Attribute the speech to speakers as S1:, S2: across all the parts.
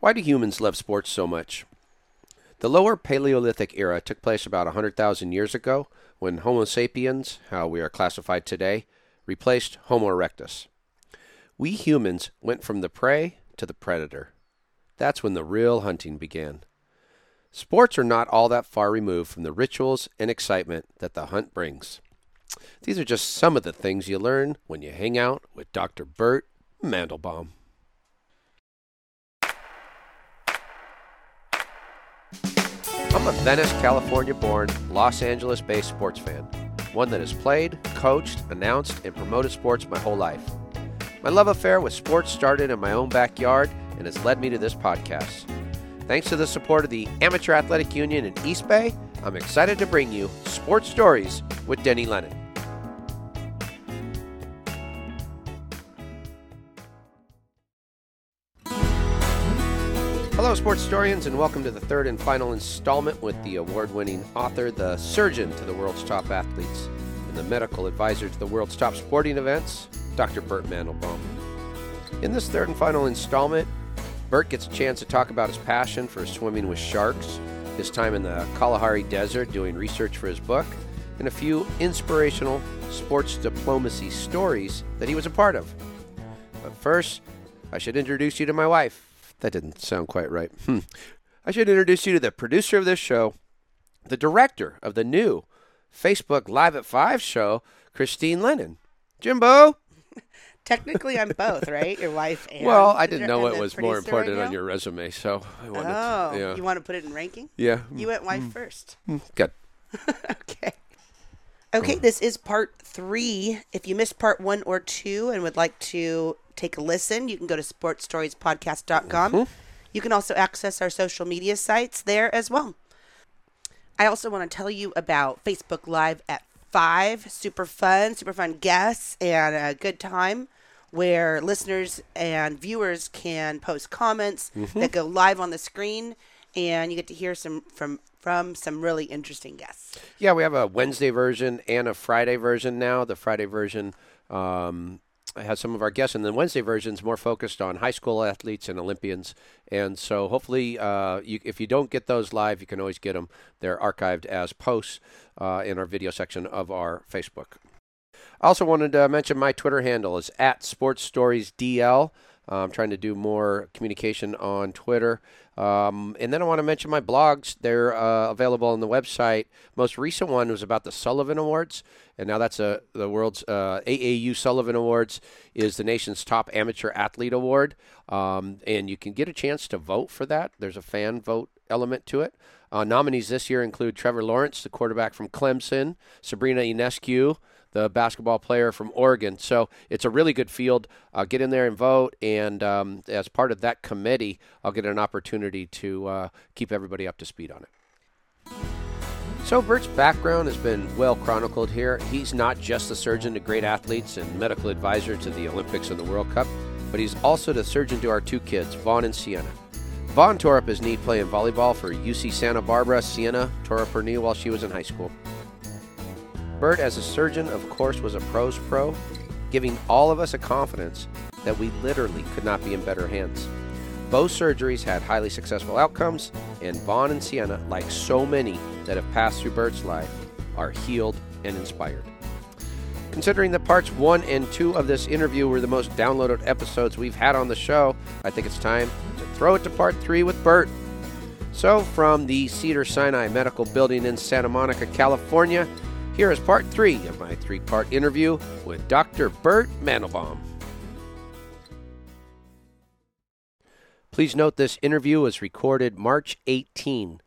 S1: Why do humans love sports so much? The lower Paleolithic era took place about 100,000 years ago when Homo sapiens, how we are classified today, replaced Homo erectus. We humans went from the prey to the predator. That's when the real hunting began. Sports are not all that far removed from the rituals and excitement that the hunt brings. These are just some of the things you learn when you hang out with Dr. Bert Mandelbaum. I'm a Venice, California born, Los Angeles based sports fan, one that has played, coached, announced, and promoted sports my whole life. My love affair with sports started in my own backyard and has led me to this podcast. Thanks to the support of the Amateur Athletic Union in East Bay, I'm excited to bring you Sports Stories with Denny Lennon. Hello, sports historians, and welcome to the third and final installment with the award winning author, the surgeon to the world's top athletes, and the medical advisor to the world's top sporting events, Dr. Bert Mandelbaum. In this third and final installment, Bert gets a chance to talk about his passion for swimming with sharks, his time in the Kalahari Desert doing research for his book, and a few inspirational sports diplomacy stories that he was a part of. But first, I should introduce you to my wife. That didn't sound quite right. Hmm. I should introduce you to the producer of this show, the director of the new Facebook Live at 5 show, Christine Lennon. Jimbo!
S2: Technically, I'm both, right? Your wife and.
S1: Well, I didn't know
S2: it
S1: was more important
S2: right
S1: on your resume, so I wanted
S2: Oh,
S1: to. Yeah.
S2: you want to put it in ranking?
S1: yeah.
S2: You went wife mm. first.
S1: Mm, good.
S2: okay. Okay, mm. this is part three. If you missed part one or two and would like to take a listen, you can go to sportsstoriespodcast.com.
S1: Mm-hmm.
S2: You can also access our social media sites there as well. I also want to tell you about Facebook Live at 5. Super fun, super fun guests, and a good time where listeners and viewers can post comments
S1: Mm-hmm.
S2: that go live on the screen, and you get to hear some from from some really interesting guests.
S1: Yeah, we have a Wednesday version and a Friday version now. The Friday version um, has some of our guests, and the Wednesday version is more focused on high school athletes and Olympians. And so, hopefully, uh, you, if you don't get those live, you can always get them. They're archived as posts uh, in our video section of our Facebook. I also wanted to mention my Twitter handle is at SportsStoriesDL. Uh, I'm trying to do more communication on Twitter. Um, and then I want to mention my blogs. They're uh, available on the website. Most recent one was about the Sullivan Awards. And now that's a, the world's uh, AAU Sullivan Awards is the nation's top amateur athlete award. Um, and you can get a chance to vote for that. There's a fan vote element to it. Uh, nominees this year include Trevor Lawrence, the quarterback from Clemson, Sabrina Ionescu, the basketball player from Oregon. So it's a really good field. Uh, get in there and vote. And um, as part of that committee, I'll get an opportunity to uh, keep everybody up to speed on it. So Bert's background has been well chronicled here. He's not just the surgeon to great athletes and medical advisor to the Olympics and the World Cup, but he's also the surgeon to our two kids, Vaughn and Sienna. Vaughn tore up his knee playing volleyball for UC Santa Barbara. Sienna tore up her knee while she was in high school. Bert, as a surgeon, of course, was a pro's pro, giving all of us a confidence that we literally could not be in better hands. Both surgeries had highly successful outcomes, and Vaughn and Sienna, like so many that have passed through Bert's life, are healed and inspired. Considering that parts one and two of this interview were the most downloaded episodes we've had on the show, I think it's time to throw it to part three with Bert. So, from the Cedar Sinai Medical Building in Santa Monica, California, here is part three of my three part interview with Dr. Bert Mandelbaum. Please note this interview was recorded March 18,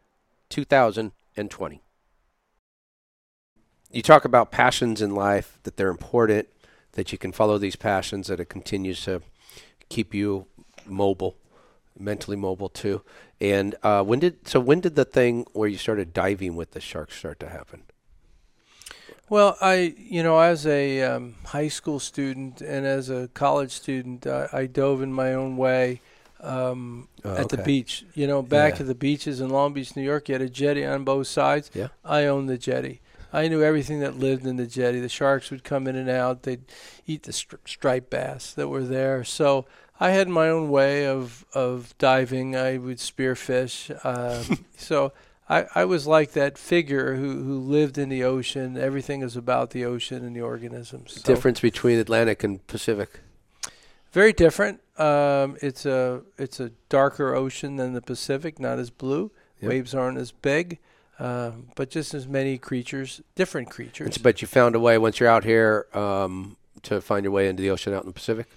S1: 2020. You talk about passions in life, that they're important, that you can follow these passions, that it continues to keep you mobile, mentally mobile too. And uh, when did so when did the thing where you started diving with the sharks start to happen?
S3: Well, I, you know, as a um, high school student and as a college student, I, I dove in my own way um,
S1: Oh,
S3: at the beach. You know, back
S1: Yeah.
S3: at the beaches in Long Beach, New York, you had a jetty on both sides.
S1: Yeah.
S3: I owned the jetty. I knew everything that lived in the jetty. The sharks would come in and out. They'd eat the stri- striped bass that were there. So I had my own way of of diving. I would spearfish. Um, so I, I was like that figure who, who lived in the ocean. Everything is about the ocean and the organisms. So
S1: Difference between Atlantic and Pacific.
S3: Very different. Um, it's a it's a darker ocean than the Pacific, not as blue.
S1: Yep.
S3: Waves aren't as big, um, but just as many creatures, different creatures.
S1: It's- But you found a way once you're out here um, to find your way into the ocean out in the Pacific.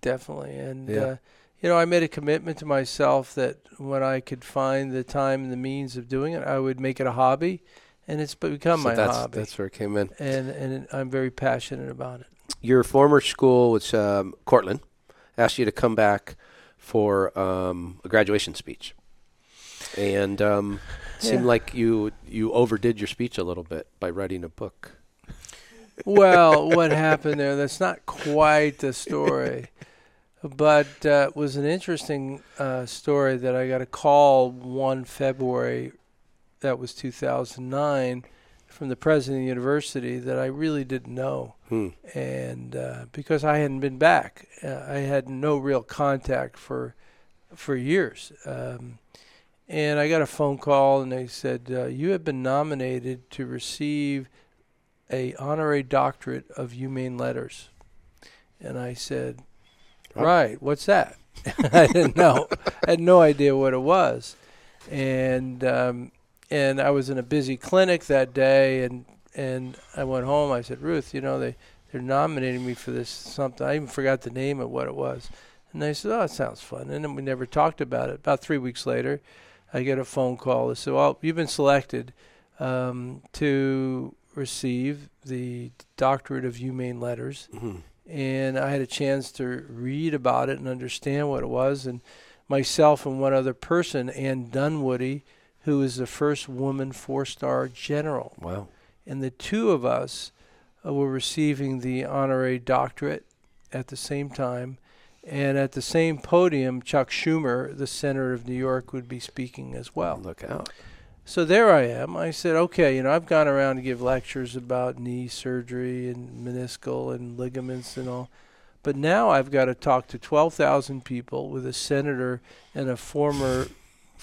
S3: Definitely. And,
S1: Yeah.
S3: uh, you know, I made a commitment to myself that when I could find the time and the means of doing it, I would make it a hobby. And it's become
S1: so
S3: my
S1: that's
S3: hobby.
S1: that's where it came in.
S3: and, and I'm very passionate about it.
S1: Your former school which um, Cortland. Asked you to come back for um, a graduation speech, and um, it seemed
S3: Yeah.
S1: like you you overdid your speech a little bit by writing a book.
S3: well, what happened there? That's not quite the story, but uh, it was an interesting uh, story that I got a call one February, that was 2009, from the president of the university that I really didn't know,
S1: Hmm.
S3: and uh, because I hadn't been back, uh, I had no real contact for for years. Um, and I got a phone call, and they said, uh, "You have been nominated to receive." a honorary doctorate of humane letters. And I said. "Right, what's that?" I didn't know. I had no idea what it was. And um, and I was in a busy clinic that day and and I went home. I said, "Ruth, you know, they they're nominating me for this something. I even forgot the name of what it was." And they said, "Oh, it sounds fun." And then we never talked about it. About 3 weeks later, I get a phone call. They said, "Well, you've been selected um, to receive the doctorate of humane letters
S1: Mhm.
S3: And i had a chance to read about it and understand what it was and myself and one other person ann dunwoody who is the first woman four-star general
S1: Wow.
S3: and the two of us uh, were receiving the honorary doctorate at the same time and at the same podium chuck schumer the senator of new york would be speaking as well
S1: Look out.
S3: So there I am. I said, okay, you know, I've gone around to give lectures about knee surgery and meniscal and ligaments and all. But now I've got to talk to 12,000 people with a senator and a former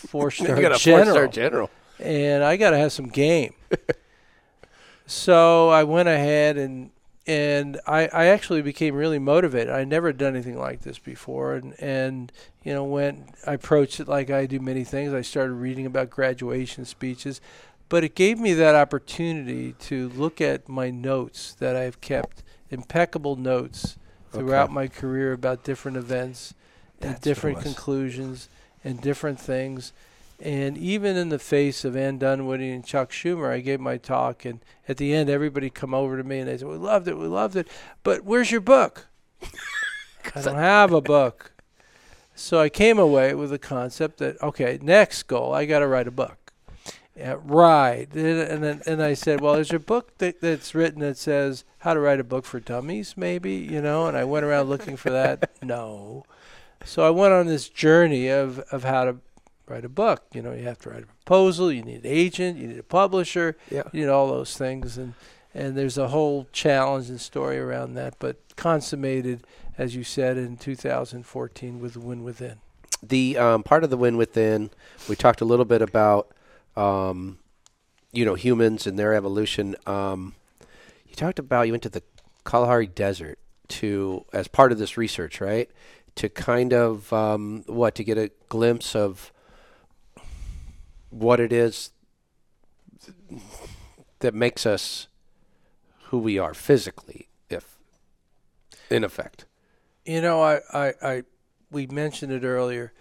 S1: got a
S3: general.
S1: four-star general.
S3: and I got to have some game. so I went ahead and and I, I actually became really motivated. I never done anything like this before, and and you know when I approached it like I do many things, I started reading about graduation speeches, but it gave me that opportunity to look at my notes that I've kept, impeccable notes throughout
S1: Okay.
S3: my career about different events and
S1: That's it
S3: different conclusions and different things. And even in the face of Ann Dunwoody and Chuck Schumer, I gave my talk, and at the end, everybody come over to me and they said, "We loved it, we loved it, but where's your book?" I don't have a book. So I came away with the concept that okay, next goal, I got to write a book. Yeah, right. And and, then, and I said, well, there's a book that, that's written that says how to write a book for dummies, maybe, you know. And I went around looking for that. no. So I went on this journey of of how to write a book. You know, you have to write a proposal. You need an agent. You need a publisher.
S1: Yeah.
S3: You need all those things, and and there's a whole challenge and story around that. But consummated, as you said, in 2014 with the Win Within.
S1: The um, part of the win within, we talked a little bit about, um, you know, humans and their evolution. Um, you talked about you went to the Kalahari Desert to as part of this research, right? To kind of um, what to get a glimpse of what it is that makes us who we are physically, if in effect.
S3: You know, I, I, I, we mentioned it earlier,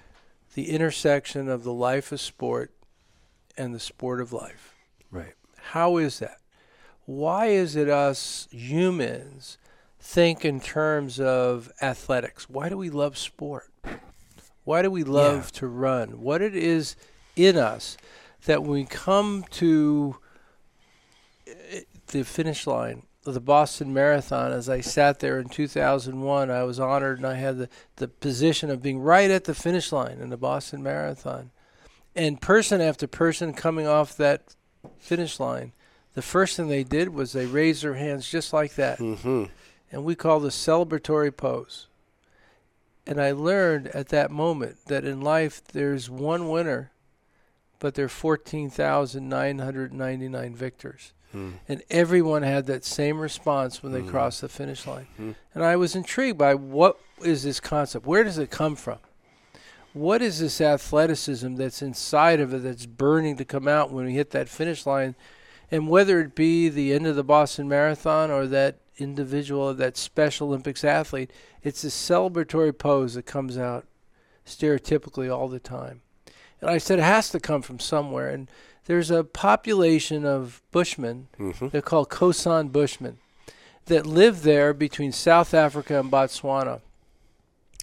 S3: the intersection of the life of sport and the sport of life.
S1: Right.
S3: How is that? Why is it us humans think in terms of athletics? Why do we love sport? Why do we love to run? What it is in us that when we come to eh, the finish line of the Boston Marathon, as I sat there in 2001, I was honored and I had the, the position of being right at the finish line in the Boston Marathon. And person after person coming off that finish line the first thing they did was they raised their hands just like that.
S1: Mm-hmm.
S3: And we call this celebratory pose. And I learned at that moment that in life there's one winner, but there are 14,999 victors.
S1: Mm.
S3: And everyone had that same response when they
S1: Mm.
S3: crossed the finish line.
S1: Mm.
S3: And I was intrigued by what is this concept? Where does it come from? What is this athleticism that's inside of it that's burning to come out when we hit that finish line? And whether it be the end of the Boston Marathon or that individual, that Special Olympics athlete, it's a celebratory pose that comes out stereotypically all the time. And I said it has to come from somewhere. And there's a population of Bushmen,
S1: Mm-hmm.
S3: they're called Khoisan Bushmen, that live there between South Africa and Botswana.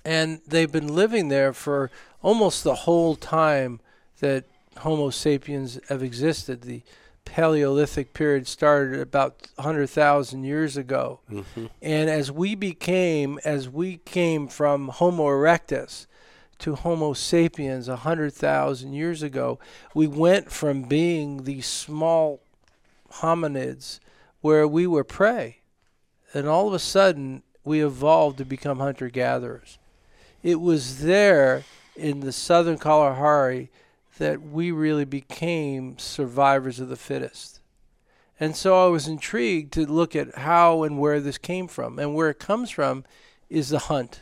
S3: And they've been living there for almost the whole time that Homo sapiens have existed. The Paleolithic period started about 100,000 years ago.
S1: Mm-hmm.
S3: And as we became, as we came from Homo erectus to Homo sapiens 100,000 years ago, we went from being these small hominids where we were prey. And all of a sudden, we evolved to become hunter gatherers. It was there in the southern Kalahari that we really became survivors of the fittest. And so I was intrigued to look at how and where this came from. And where it comes from is the hunt.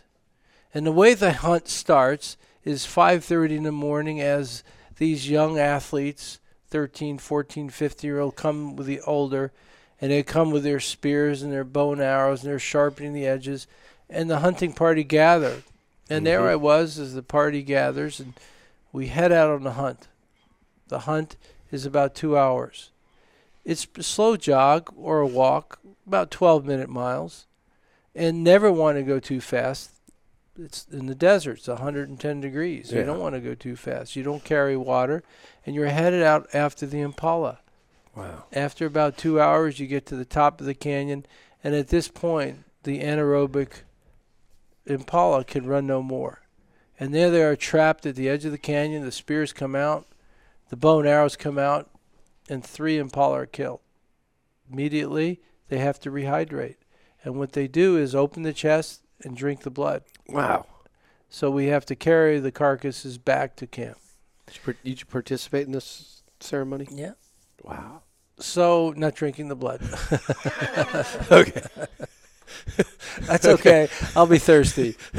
S3: And the way the hunt starts is 5:30 in the morning as these young athletes, 13, 14, 15 year old come with the older and they come with their spears and their bow and arrows and they're sharpening the edges and the hunting party gather. And there
S1: Mhm.
S3: I was as the party gathers and we head out on the hunt. The hunt is about 2 hours. It's a slow jog or a walk, about 12 minute miles, and never want to go too fast. It's in the desert, it's 110 degrees. You don't want to go too fast. You don't carry water, and you're headed out after the impala.
S1: Wow.
S3: After about two hours, you get to the top of the canyon, and at this point, the anaerobic impala can run no more. And there they are trapped at the edge of the canyon. The spears come out, the bow and arrows come out, and three impala are killed. Immediately, they have to rehydrate. And what they do is open the chest and drink the blood.
S1: Wow.
S3: So we have to carry the carcasses back to camp.
S1: Did you, did you participate in this ceremony?
S3: Yeah.
S1: Wow.
S3: So, not drinking the blood.
S1: Okay.
S3: That's okay. I'll be thirsty.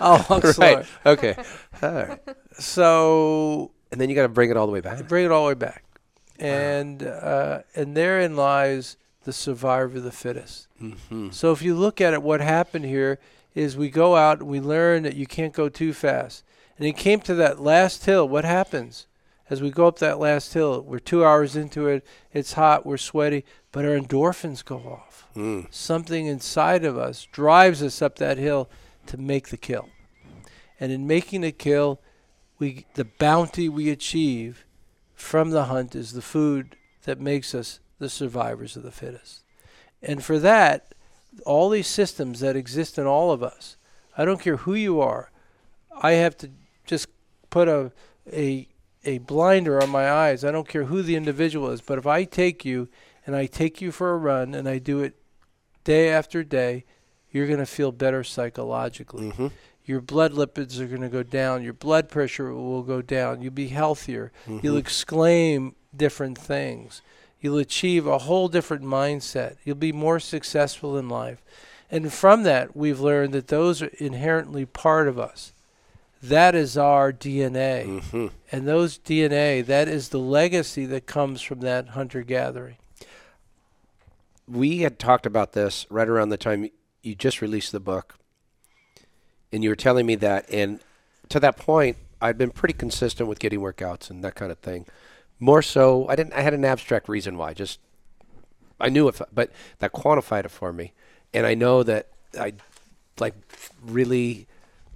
S3: I'll walk slower.
S1: right. Okay. All right.
S3: So
S1: And then you got to bring it all the way back.
S3: bring it all the way back, and uh, and therein lies the survivor of the fittest.
S1: Mm-hmm.
S3: So if you look at it, what happened here is we go out and we learn that you can't go too fast. And it came to that last hill. What happens as we go up that last hill? We're two hours into it. It's hot. We're sweaty, but our endorphins go off.
S1: Mm.
S3: something inside of us drives us up that hill to make the kill. And in making the kill, we the bounty we achieve from the hunt is the food that makes us the survivors of the fittest. And for that, all these systems that exist in all of us, I don't care who you are, I have to just put a a a blinder on my eyes. I don't care who the individual is, but if I take you and I take you for a run and I do it day after day, you're going to feel better psychologically.
S1: Mm-hmm.
S3: Your blood lipids are going to go down. Your blood pressure will go down. You'll be healthier. You'll exclaim different things. You'll achieve a whole different mindset. You'll be more successful in life. And from that, we've learned that those are inherently part of us. That is our DNA.
S1: Mm-hmm.
S3: And those DNA, that is the legacy that comes from that hunter gathering.
S1: we had talked about this right around the time you just released the book, and you were telling me that. And to that point, I'd been pretty consistent with getting workouts and that kind of thing. More so, I didn't. I had an abstract reason why. Just I knew if, but that quantified it for me, and I know that I like really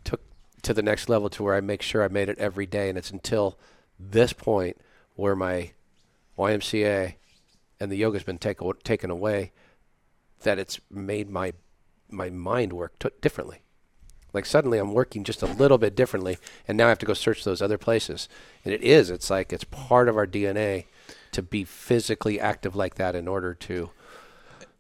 S1: took to the next level to where I make sure I made it every day, and it's until this point where my YMCA and the yoga's been take, taken away that it's made my my mind work t- differently. Like suddenly I'm working just a little bit differently, and now I have to go search those other places. And it is, it's like it's part of our DNA to be physically active like that in order to,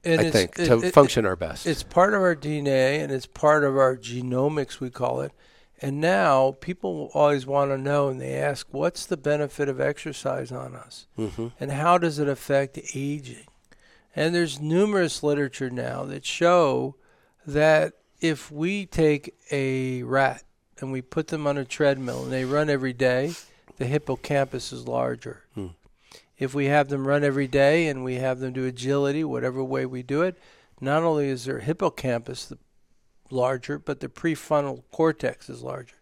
S3: And
S1: I think,
S3: it-
S1: to
S3: it-
S1: function our best.
S3: It's part of our DNA and it's part of our genomics, we call it. And now people always want to know and they ask, what's the benefit of exercise on us?
S1: hmm
S3: And how does it affect aging? And there's numerous literature now that show that if we take a rat and we put them on a treadmill and they run every day, the hippocampus is larger.
S1: Hmm.
S3: If we have them run every day and we have them do agility, whatever way we do it, not only is their hippocampus the larger, but the prefrontal cortex is larger.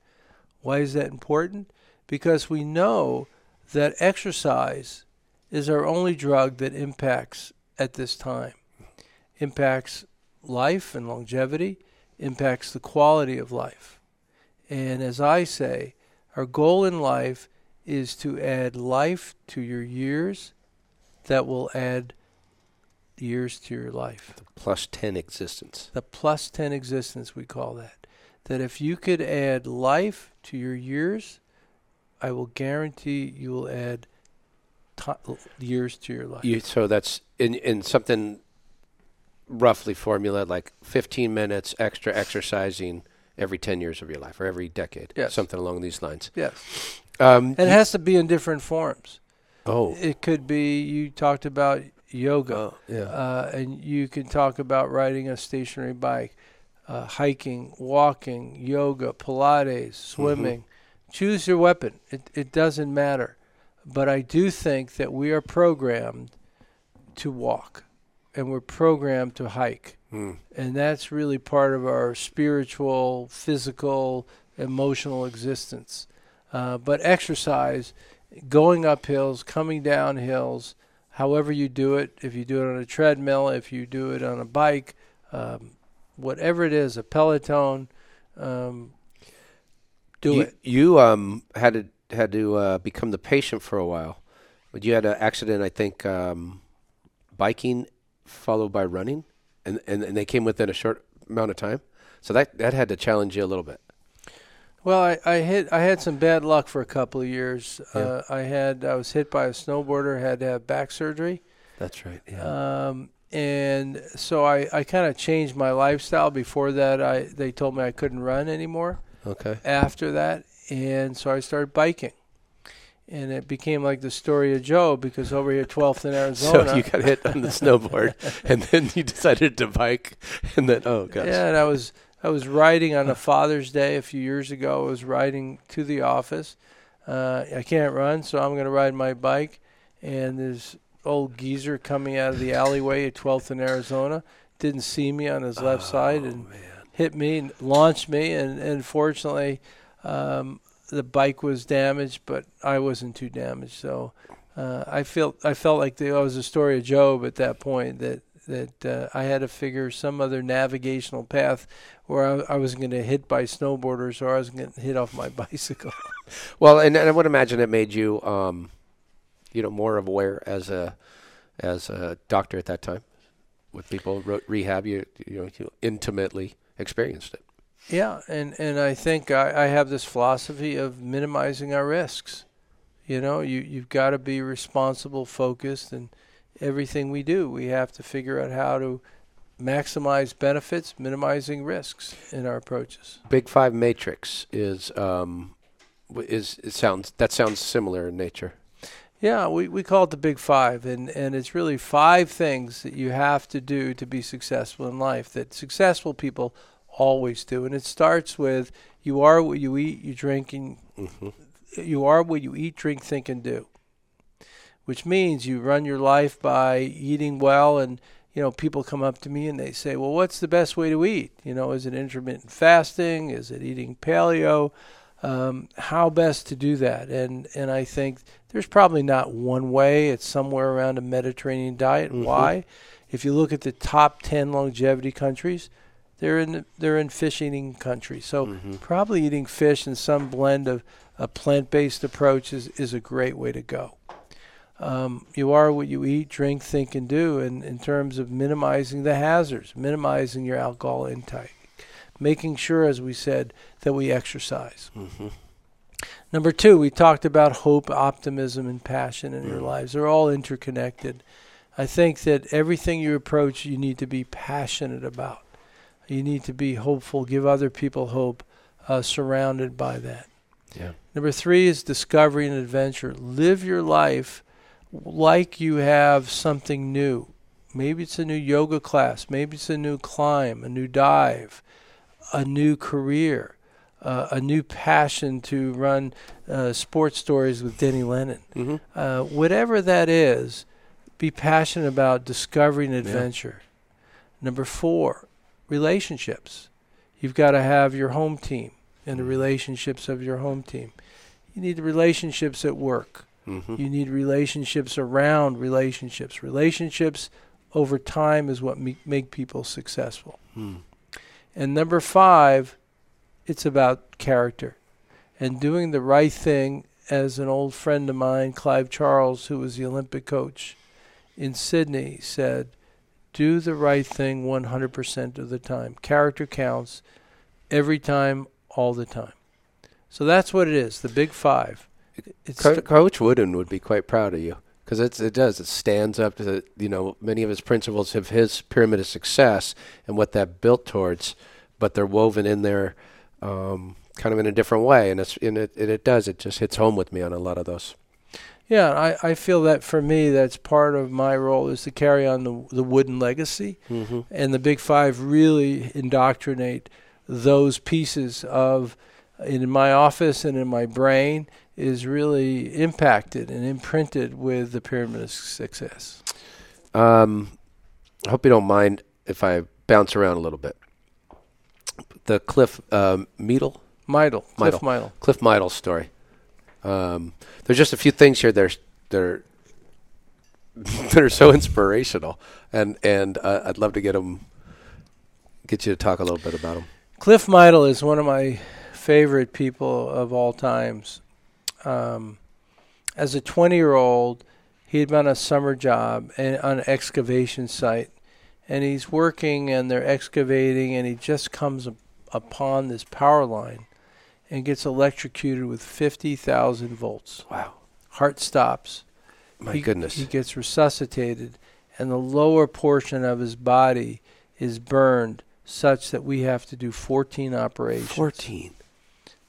S3: Why is that important? Because we know that exercise is our only drug that impacts at this time. Impacts life and longevity, impacts the quality of life. And as I say, our goal in life is to add life to your years that will add years to your life The
S1: Plus 10 existence.
S3: the plus 10 existence we call that that if you could add life to your years i will guarantee you will add ti years to your life
S1: You, so that's in, in something roughly formula like 15 minutes extra exercising every 10 years of your life or every decade.
S3: Yes.
S1: Something along these lines.
S3: yes
S1: Um,
S3: and it has to be in different forms
S1: oh.
S3: it could be you talked about yoga
S1: Oh, yeah.
S3: uh, and you can talk about riding a stationary bike, uh, hiking, walking, yoga, Pilates, swimming. Choose your weapon. It, it doesn't matter. But I do think that we are programmed to walk and we're programmed to hike.
S1: Mm.
S3: And that's really part of our spiritual, physical, emotional existence. Uh, but exercise, going up hills, coming down hills, however you do it, if you do it on a treadmill, if you do it on a bike, um, whatever it is, a Peloton, um, do
S1: you,
S3: it.
S1: You um, had to had to uh, become the patient for a while. But you had an accident, I think, um, biking followed by running, and, and and they came within a short amount of time. So that that had to challenge you a little bit.
S3: Well, I, I hit I had some bad luck for a couple of years.
S1: Yeah.
S3: Uh, I had I was hit by a snowboarder, had to have back surgery.
S1: That's right.
S3: Um, and so I, I kind of changed my lifestyle. Before that, I they told me I couldn't run anymore.
S1: okay.
S3: After that, and so I started biking, and it became like the story of Job because over here, 12th in Arizona.
S1: So you got hit on the snowboard, and then you decided to bike, and then oh gosh.
S3: Yeah, and I was I was riding on a Father's Day a few years ago. I was riding to the office. Uh, I can't run, so I'm going to ride my bike. And this old geezer coming out of the alleyway at 12th in Arizona didn't see me on his left side and hit me and launched me. And, and fortunately, um, the bike was damaged, but I wasn't too damaged. So uh, I felt I felt like the, was a story of Job at that point that that uh, I had to figure some other navigational path where I, I was going to hit by snowboarders or I was going to hit off my bicycle.
S1: Well, and, and I would imagine it made you, um, you know, more aware as a as a doctor at that time. With people ro- rehab, you you know you intimately experienced it.
S3: Yeah, and and I think I, I have this philosophy of minimizing our risks. You know, you you've got to be responsible, focused, and everything we do, we have to figure out how to maximize benefits, minimizing risks in our approaches.
S1: Big Five Matrix is um, is it sounds that sounds similar in nature.
S3: Yeah, we, we call it the big five, and, and it's really five things that you have to do to be successful in life that successful people always do. And it starts with you are what you eat, you drink, and
S1: hmm
S3: you are what you eat, drink, think, and do. Which means you run your life by eating well, and you know people come up to me and they say, "Well, what's the best way to eat? You know, is it intermittent fasting? Is it eating paleo? Um, how best to do that?" And and I think there's probably not one way. It's somewhere around a Mediterranean diet.
S1: Mhm.
S3: Why? If you look at the top ten longevity countries, they're in they're in fish eating countries. So
S1: hmm
S3: probably eating fish and some blend of a plant-based approach is, is a great way to go. Um, you are what you eat, drink, think, and do, and in terms of minimizing the hazards, minimizing your alcohol intake, making sure, as we said, that we exercise.
S1: hmm
S3: Number two, we talked about hope, optimism, and passion in your
S1: Mm.
S3: lives. They're all interconnected. I think that everything you approach, you need to be passionate about. You need to be hopeful, give other people hope, uh, surrounded by that.
S1: Yeah.
S3: Number three is discovery and adventure. Live your life like you have something new. Maybe it's a new yoga class. Maybe it's a new climb, a new dive, a new career, uh, a new passion to run uh, sports stories with Denny Lennon.
S1: Mm-hmm.
S3: Uh, whatever that is, be passionate about discovery and
S1: Yeah.
S3: adventure. Number four, relationships. You've got to have your home team and the relationships of your home team. You need relationships at work.
S1: Mm-hmm.
S3: You need relationships around relationships. Relationships over time is what me- make people successful.
S1: Mm.
S3: And number five, it's about character and doing the right thing. As an old friend of mine, Clive Charles, who was the Olympic coach in Sydney, said, do the right thing 100% of the time. Character counts every time, all the time. So that's what it is, the big five. It's
S1: Co- Coach Wooden would be quite proud of you because it does it stands up to the, you know many of his principles of his pyramid of success and what that built towards, but they're woven in there, um, kind of in a different way, and it's and it and it does it just hits home with me on a lot of those.
S3: Yeah, I, I feel that for me, that's part of my role is to carry on the, the wooden legacy.
S1: Mm-hmm.
S3: And the Big Five really indoctrinate those pieces of, in my office and in my brain, is really impacted and imprinted with the pyramid of success.
S1: Um, I hope you don't mind if I bounce around a little bit. The Cliff um, Meadle,
S3: Meidl, Cliff Meidl.
S1: Cliff Meidl story. Um, there's just a few things here that are, that are, that are so inspirational, and and uh, I'd love to get 'em- get you to talk a little bit about them.
S3: Cliff Meidl is one of my favorite people of all times. Um, as a 20 year old, he had been on a summer job on an excavation site, and he's working and they're excavating, and he just comes up upon this power line and gets electrocuted with 50,000 volts.
S1: Wow,
S3: Heart stops.
S1: my
S3: he,
S1: goodness!
S3: He gets resuscitated, and the lower portion of his body is burned such that we have to do 14 operations.
S1: Fourteen.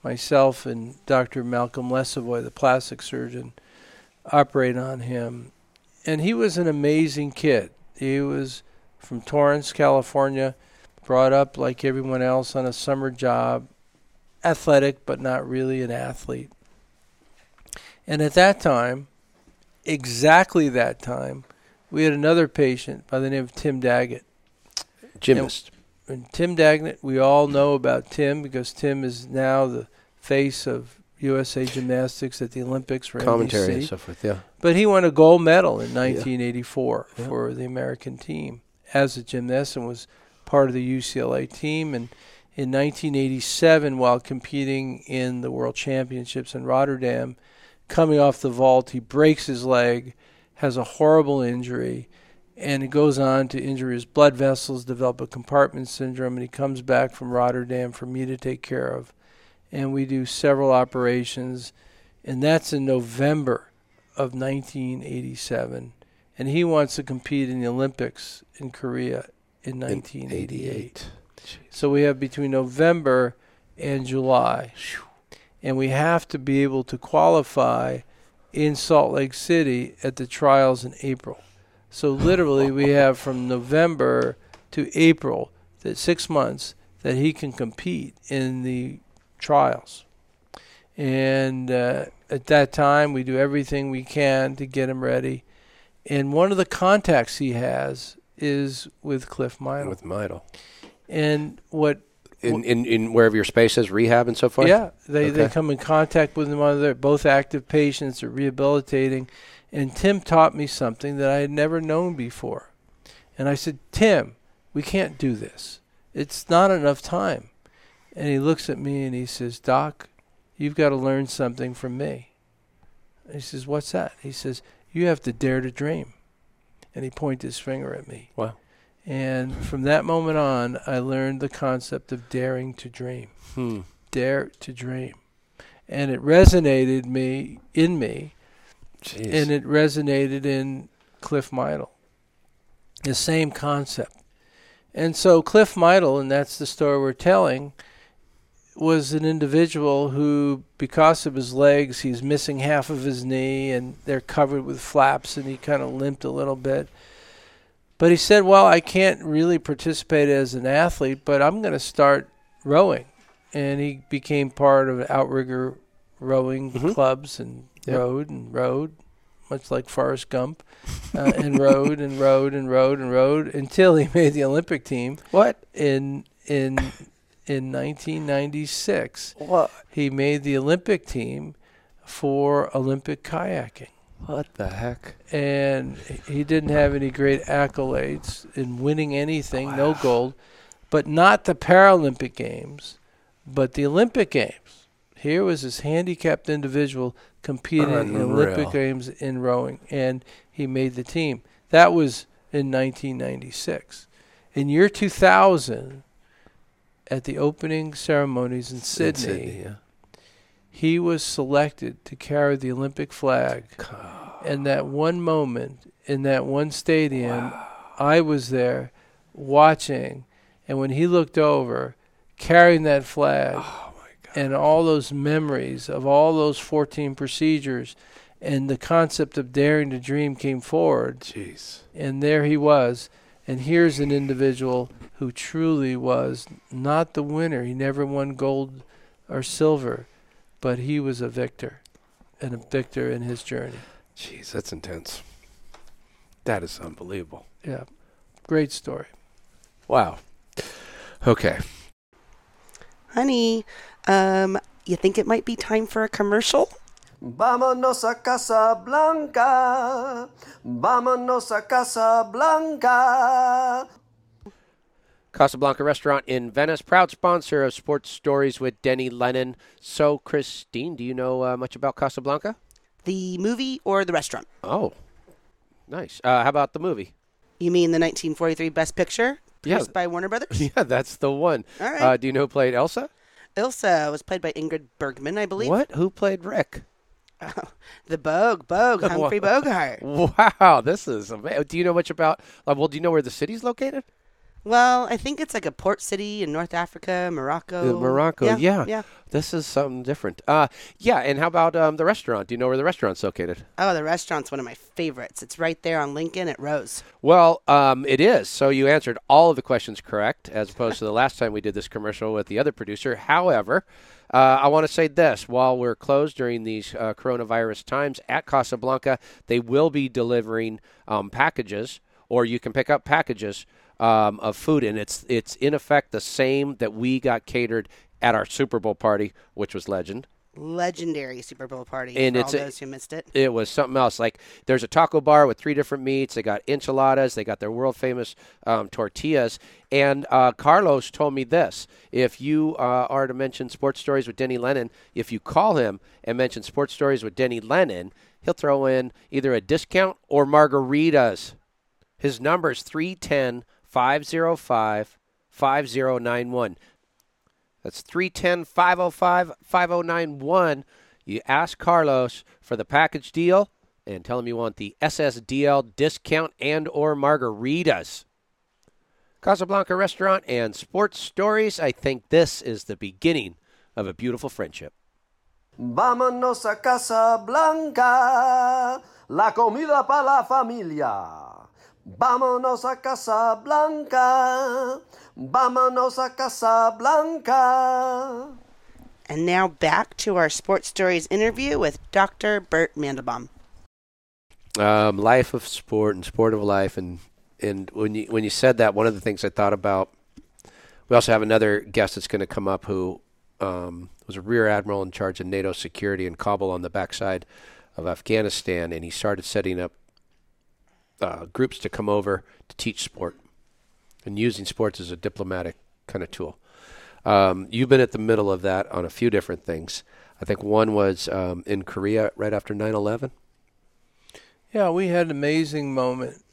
S3: Myself and Dr. Malcolm Lesavoy, the plastic surgeon, operate on him. And he was an amazing kid. He was from Torrance, California, brought up like everyone else on a summer job, athletic, but not really an athlete. And at that time, exactly that time, we had another patient by the name of Tim Daggett.
S1: Gymnast.
S3: And Tim Daggett, we all know about Tim because Tim is now the face of USA Gymnastics at the Olympics for
S1: commentary and
S3: NBC.
S1: so forth. Yeah.
S3: But he won a gold medal in 1984
S1: Yeah.
S3: for the American team as a gymnast and was part of the UCLA team. And in 1987, while competing in the World Championships in Rotterdam, coming off the vault, he breaks his leg, has a horrible injury, and it goes on to injure his blood vessels, develop a compartment syndrome, and he comes back from Rotterdam for me to take care of. And we do several operations, and that's in November of 1987. And he wants to compete in the Olympics in Korea in 1988. So we have between November and July. And we have to be able to qualify in Salt Lake City at the trials in April. So literally, we have from November to April, that six months, that he can compete in the trials. And uh, at that time, we do everything we can to get him ready. And one of the contacts he has is with Cliff Meidl.
S1: With Meidl.
S3: And what
S1: In, in in wherever your space is, rehab and so forth.
S3: yeah, they, they come in contact with them. They're both active patients. They're rehabilitating. And Tim taught me something that I had never known before. And I said, Tim, we can't do this. It's not enough time. And he looks at me and he says, Doc, you've got to learn something from me. And he says, What's that? He says, You have to dare to dream. And he pointed his finger at me.
S1: Wow.
S3: And from that moment on, I learned the concept of daring to dream
S1: Hmm.
S3: dare to dream. and it resonated me in me,
S1: Jeez.
S3: and it resonated in Cliff Meidl. The same concept. And so Cliff Meidl, and that's the story we're telling, was an individual who, because of his legs, he's missing half of his knee and they're covered with flaps and he kind of limped a little bit. But he said, Well, I can't really participate as an athlete, but I'm going to start rowing. And he became part of outrigger rowing
S1: Mhm.
S3: clubs and
S1: Yep.
S3: rowed and rowed, much like Forrest Gump, uh, and rowed and rowed and rowed and rowed until he made the Olympic team
S1: what?
S3: in in in 1996.
S1: What?
S3: He made the Olympic team for Olympic kayaking,
S1: What the heck?
S3: and he didn't have any great accolades in winning anything, no gold, but not the Paralympic Games, but the Olympic Games. Here was this handicapped individual competing in
S1: Unreal.
S3: Olympic Games in rowing, and he made the team. That was in 1996. In year 2000, at the opening ceremonies in
S1: In
S3: Sydney,
S1: yeah.
S3: He was selected to carry the Olympic flag. And that one moment in that one stadium, I was there watching, and when he looked over, carrying that flag,
S1: Oh my God.
S3: and all those memories of all those 14 procedures, and the concept of daring to dream came forward,
S1: Jeez.
S3: and there he was. And here's an individual who truly was not the winner. He never won gold or silver, but he was a victor and a victor in his journey.
S1: Jeez, that's intense. That is unbelievable.
S3: Yeah. Great story.
S1: Wow. Okay.
S2: Honey, um, you think it might be time for a commercial?
S4: Vámonos a Casablanca. Vámonos a Casablanca.
S1: Casablanca Restaurant in Venice, proud sponsor of Sports Stories with Denny Lennon. So, Christine, do you know uh, much about Casablanca?
S2: The movie or the restaurant?
S1: Oh, nice. Uh, how about the movie?
S2: You mean the 1943 Best Picture?
S1: Yeah.
S2: Produced by Warner Brothers?
S1: Yeah, that's the one.
S2: All right.
S1: Uh, do you know who played Elsa?
S2: Elsa was played by Ingrid Bergman, I believe.
S1: What? Who played Rick?
S2: The Bogue, Bogue, Humphrey Bogart.
S1: Wow, this is amazing. Do you know much about? Uh, well, do you know where the city's located?
S2: Well, I think it's like a port city in North Africa, Morocco.
S1: Uh, Morocco.
S2: Yeah,
S1: Yeah.
S2: yeah.
S1: This is something different. Uh, yeah. And how about um, the restaurant? Do you know where the restaurant's located?
S2: Oh, the restaurant's one of my favorites. It's right there on Lincoln at Rose.
S1: Well, um, it is. So you answered all of the questions correct, as opposed to the last time we did this commercial with the other producer. However, uh, I want to say this: while we're closed during these uh, coronavirus times at Casablanca, they will be delivering um, packages, or you can pick up packages um, of food, and it's it's in effect the same that we got catered at our Super Bowl party, which was legend.
S2: Legendary Super Bowl party
S1: And
S2: for
S1: it's
S2: all
S1: a-
S2: who missed it.
S1: it was something else. Like there's a taco bar with three different meats. They got enchiladas. They got their world famous um, tortillas. And uh, Carlos told me this: if you uh, are to mention sports stories with Denny Lennon, if you call him and mention sports stories with Denny Lennon, he'll throw in either a discount or margaritas. His number is 310 505 5091. That's 310 505 5091. You ask Carlos for the package deal and tell him you want the SSDL discount and or margaritas. Casablanca Restaurant and Sports Stories. I think this is the beginning of a beautiful friendship.
S4: Vámonos a Casablanca. La comida para la familia. Vámonos a Casablanca. Vámonos a Casablanca.
S2: And now back to our Sports Stories interview with Dr. Bert Mandelbaum.
S1: um, life of sport and sport of life and and when you when you said that one of the things I thought about we also have another guest that's going to come up who um, was a rear admiral in charge of NATO security in Kabul on the backside of Afghanistan and he started setting up uh, groups to come over to teach sport and using sports as a diplomatic kind of tool. Um, you've been at the middle of that on a few different things. I think one was um, in Korea right after 9 11.
S3: Yeah, we had an amazing moment.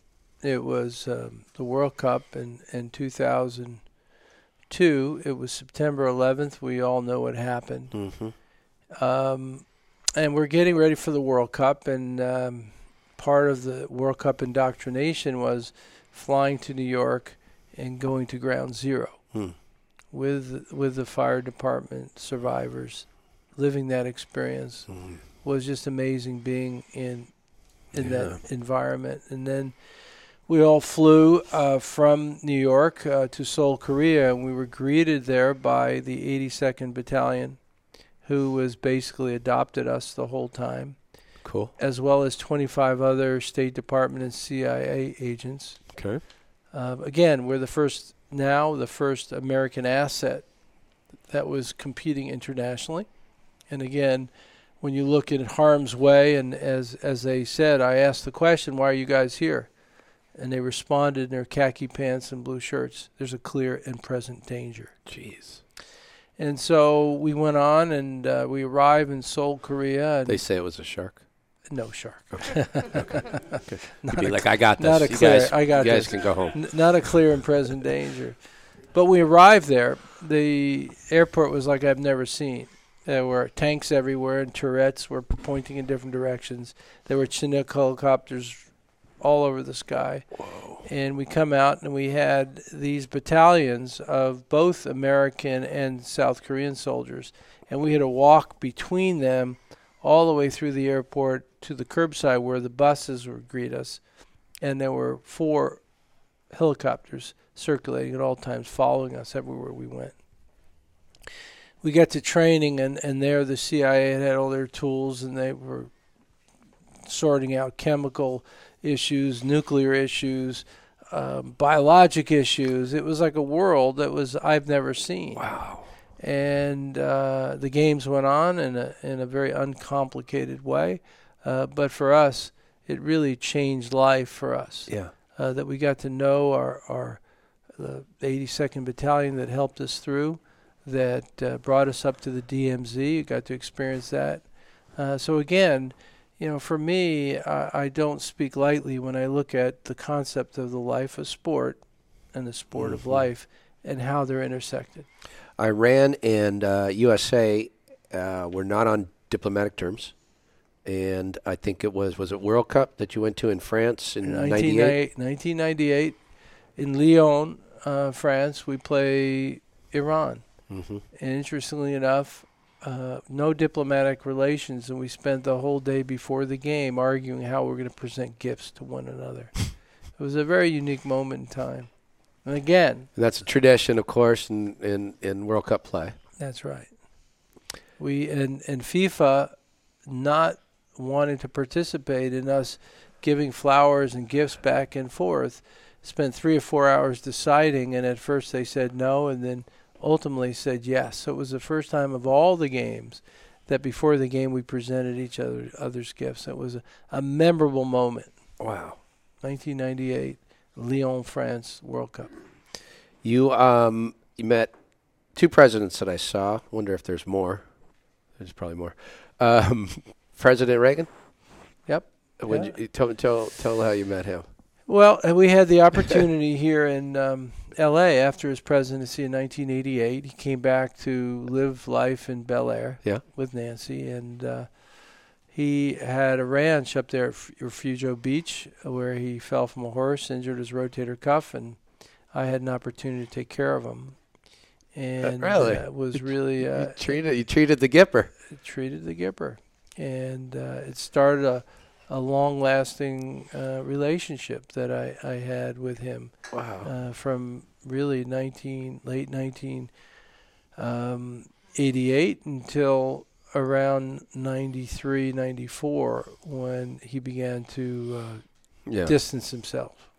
S3: It was um, the World Cup in, in 2002. It was September 11th. We all know what happened.
S1: Mm-hmm.
S3: Um, and we're getting ready for the World Cup, and um, part of the World Cup indoctrination was flying to New York and going to Ground Zero
S1: Hmm.
S3: with with the fire department survivors, living that experience
S1: Mm.
S3: was just amazing. Being in in
S1: Yeah.
S3: that environment, and then we all flew uh, from New York uh, to Seoul, Korea, and we were greeted there by the 82nd Battalion, who was basically adopted us the whole time,
S1: Cool.
S3: as well as 25 other State Department and CIA agents.
S1: Okay.
S3: Uh, again, we're the first now the first American asset that was competing internationally, and again, when you look at harm's way, and as as they said, I asked the question, "Why are you guys here?" And they responded in their khaki pants and blue shirts. There's a clear and present danger.
S1: Jeez.
S3: And so we went on, and uh, we arrived in Seoul, Korea. And
S1: They say it was a shark.
S3: No shark.
S1: You'd be like, I got this.
S3: not a
S1: you
S3: clear-
S1: guys,
S3: I got
S1: you guys
S3: this.
S1: can go home.
S3: N- not a clear and present danger. But we arrived there. The airport was like I've never seen. There were tanks everywhere, and turrets were pointing in different directions. There were Chinook helicopters all over the sky. Whoa. And we come out, and we had these battalions of both American and South Korean soldiers, and we had to walk between them all the way through the airport to the curbside where the buses would greet us. And there were four helicopters circulating at all times, following us everywhere we went. We got to training, and, and there the CIA had, had all their tools, and they were sorting out chemical issues, nuclear issues, um, biologic issues. It was like a world that was I've never seen.
S1: Wow.
S3: And uh, the games went on in a in a very uncomplicated way, uh, but for us, it really changed life for us
S1: Yeah.
S3: uh, that we got to know our, our the 82nd Battalion that helped us through, that uh, brought us up to the DMZ. You got to experience that. Uh, so again, you know, for me, I, I don't speak lightly when I look at the concept of the life of sport and the sport of
S1: Mhm.
S3: life and how they're intersected.
S1: Iran and uh, USA uh, were not on diplomatic terms. And I think it was, was it World Cup that you went to in France in 98?
S3: 1998, in Lyon, uh, France, we play Iran.
S1: Mm-hmm.
S3: And interestingly enough, uh, no diplomatic relations, and we spent the whole day before the game arguing how we're going to present gifts to one another. it was a very unique moment in time. And again,
S1: And that's a tradition, of course, in, in, in World Cup play.
S3: that's right. We and and FIFA not wanting to participate in us giving flowers and gifts back and forth spent three or four hours deciding and at first they said no and then ultimately said yes so it was the first time of all the games that before the game we presented each other others gifts it was a, a memorable moment
S1: Wow.
S3: 1998 lyon france world cup
S1: You um you met two presidents that I saw. Wonder if there's more. There's probably more. Um, President Reagan.
S3: Yep.
S1: When
S3: Yeah.
S1: you, tell tell tell how you met him.
S3: Well, we had the opportunity here in um, L.A. after his presidency in 1988. He came back to live life in Bel Air
S1: Yeah.
S3: with Nancy, and uh, he had a ranch up there at Refugio Beach where he fell from a horse, injured his rotator cuff, and I had an opportunity to take care of him. And
S1: really?
S3: uh, was really
S1: you
S3: uh,
S1: treated you treated the Gipper.
S3: treated the Gipper, and uh, it started a, a long-lasting uh, relationship that I, I had with him
S1: Wow.
S3: uh, from really 19 late 1988 until around 93 94 when he began to uh,
S1: yeah.
S3: distance himself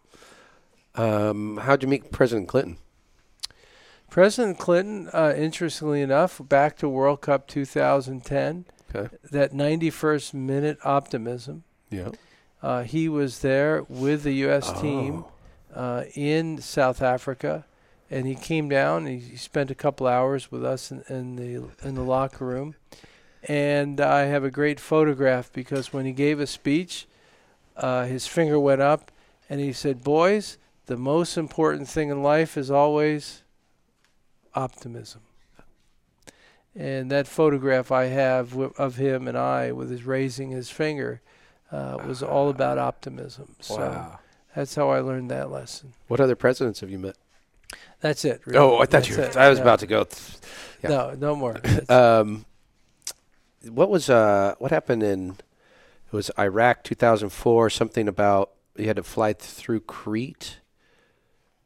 S1: Um, how'd you meet President Clinton?
S3: President Clinton, uh, interestingly enough, back to World Cup 2010,
S1: Okay.
S3: that 91st minute optimism.
S1: Yeah.
S3: Uh, he was there with the U.S. team
S1: Oh.
S3: uh, in South Africa, and he came down. And he spent a couple hours with us in, in the in the locker room, and I have a great photograph because when he gave a speech, uh, his finger went up, and he said, "Boys, the most important thing in life is always optimism." And that photograph I have wi- of him and I with his raising his finger uh, was all about optimism. So
S1: Wow.
S3: that's how I learned that lesson.
S1: What other presidents have you met?
S3: That's it. Really.
S1: Oh, I thought
S3: That's
S1: you.
S3: It.
S1: I was
S3: Yeah.
S1: about to go. yeah.
S3: No, no more.
S1: Um, what was uh? What happened in? It was Iraq, 2004. Something about you had to fly through Crete,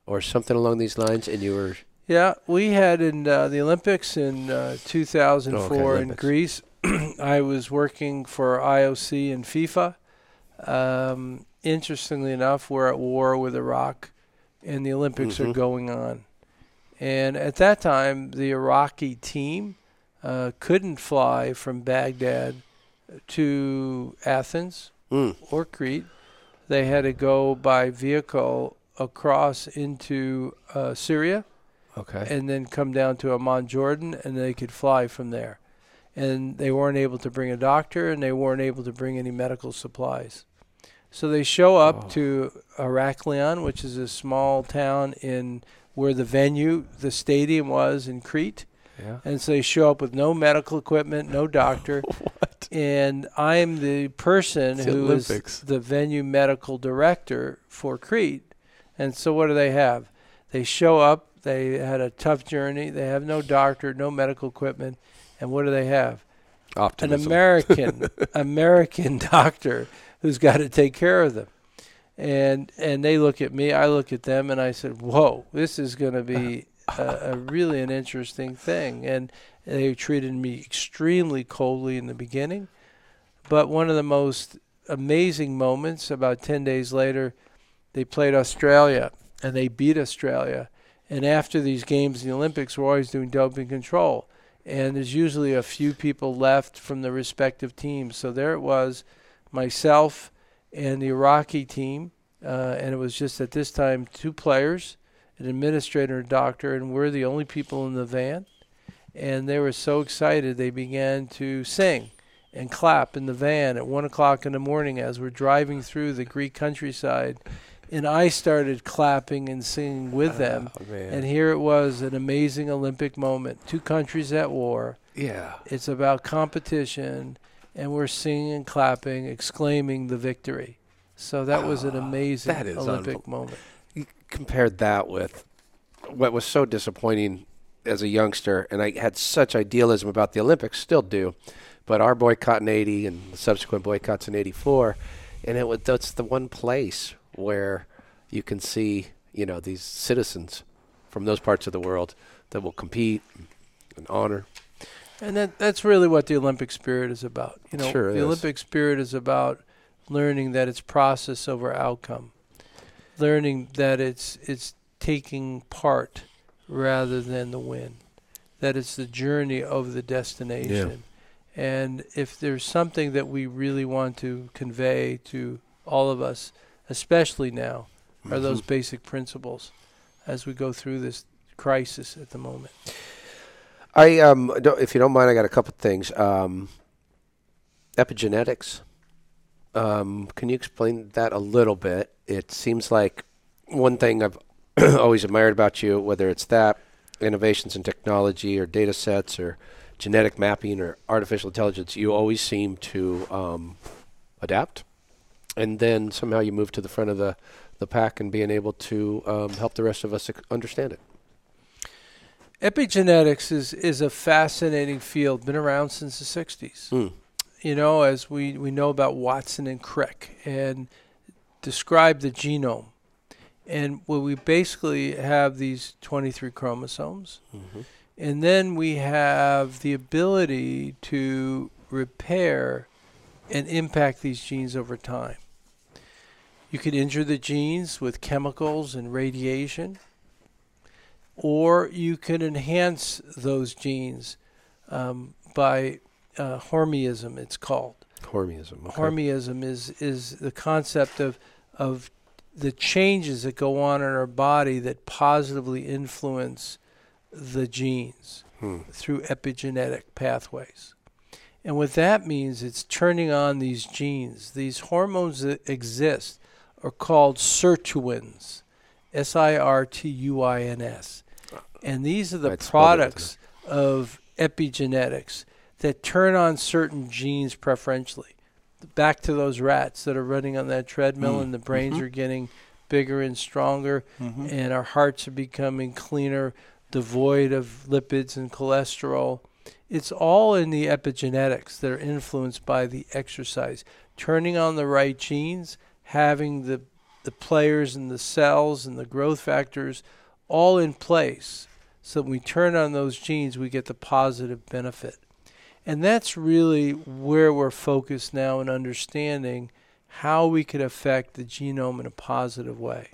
S1: or something along these lines, and you were.
S3: Yeah, we had in uh, the Olympics in uh, 2004 in Greece. I was working for IOC and FIFA. Um, interestingly enough, we're at war with Iraq, and the Olympics are
S1: Mhm.
S3: going on. And at that time, the Iraqi team uh, couldn't fly from Baghdad to Athens
S1: Mm.
S3: or Crete. They had to go by vehicle across into uh, Syria
S1: Okay.
S3: and then come down to Amman, Jordan, and they could fly from there. And they weren't able to bring a doctor, and they weren't able to bring any medical supplies. So they show up
S1: Oh.
S3: to Heraklion, which is a small town in where the venue, the stadium was in Crete.
S1: yeah.
S3: And so they show up with no medical equipment, no doctor.
S1: What?
S3: And I'm the person
S1: the
S3: who is
S1: Olympics.
S3: the venue medical director for Crete. And so what do they have? They show up, they had a tough journey, they have no doctor, no medical equipment, and what do they have? An American American doctor who's got to take care of them. And and they look at me, I look at them and I said, "Whoa, this is going to be uh-huh. a, a really an interesting thing." And they treated me extremely coldly in the beginning, but one of the most amazing moments about 10 days later, they played Australia and they beat Australia. And after these games the Olympics, we're always doing doping control. And there's usually a few people left from the respective teams. So there it was, myself and the Iraqi team. Uh, and it was just at this time two players, an administrator, and a doctor, and we're the only people in the van. And they were so excited, they began to sing and clap in the van at one o'clock in the morning as we're driving through the Greek countryside. And I started clapping and singing with them.
S1: Oh, man.
S3: And here it was an amazing Olympic moment. Two countries at war.
S1: yeah.
S3: It's about competition, and we're singing and clapping, exclaiming the victory. So that was an
S1: Ah,
S3: amazing
S1: that is
S3: Olympic
S1: unbel-
S3: moment.
S1: You compared that with what was so disappointing as a youngster, and I had such idealism about the Olympics, still do, but our boycott in '80 and the subsequent boycotts in '84, and it was that's the one place where you can see, you know, these citizens from those parts of the world that will compete and honor.
S3: And that that's really what the Olympic spirit is about. You know,
S1: Sure
S3: the
S1: is.
S3: Olympic spirit is about learning that it's process over outcome. Learning that it's it's taking part rather than the win. That it's the journey over the destination. And if there's something that we really want to convey to all of us, especially now, are those basic principles as we go through this crisis at the moment.
S1: I um, if you don't mind, I got a couple things. Um, epigenetics. Um, can you explain that a little bit? It seems like one thing I've always admired about you, whether it's that innovations in technology or data sets or genetic mapping or artificial intelligence, you always seem to um, adapt, and then somehow you move to the front of the the pack and being able to um, help the rest of us understand it.
S3: Epigenetics is, is a fascinating field, been around since the 60s.
S1: Mm.
S3: You know, as we, we know about Watson and Crick, and describe the genome. And where we basically have these 23 chromosomes,
S1: Mm-hmm.
S3: and then we have the ability to repair and impact these genes over time. You can injure the genes with chemicals and radiation, or you can enhance those genes um, by uh, hormeism, it's called.
S1: Hormeism. okay.
S3: Hormeism is, is the concept of, of the changes that go on in our body that positively influence the genes
S1: Hmm.
S3: through epigenetic pathways. And what that means, it's turning on these genes. These hormones that exist are called sirtuins, S I R T U I N S. And these are the
S1: I'd
S3: products of epigenetics that turn on certain genes preferentially. Back to those rats that are running on that treadmill
S1: Mm.
S3: and the brains
S1: Mhm.
S3: are getting bigger and stronger
S1: Mhm.
S3: and our hearts are becoming cleaner, devoid of lipids and cholesterol. It's all in the epigenetics that are influenced by the exercise. Turning on the right genes, having the the players and the cells and the growth factors all in place so when we turn on those genes we get the positive benefit. And that's really where we're focused now in understanding how we could affect the genome in a positive way.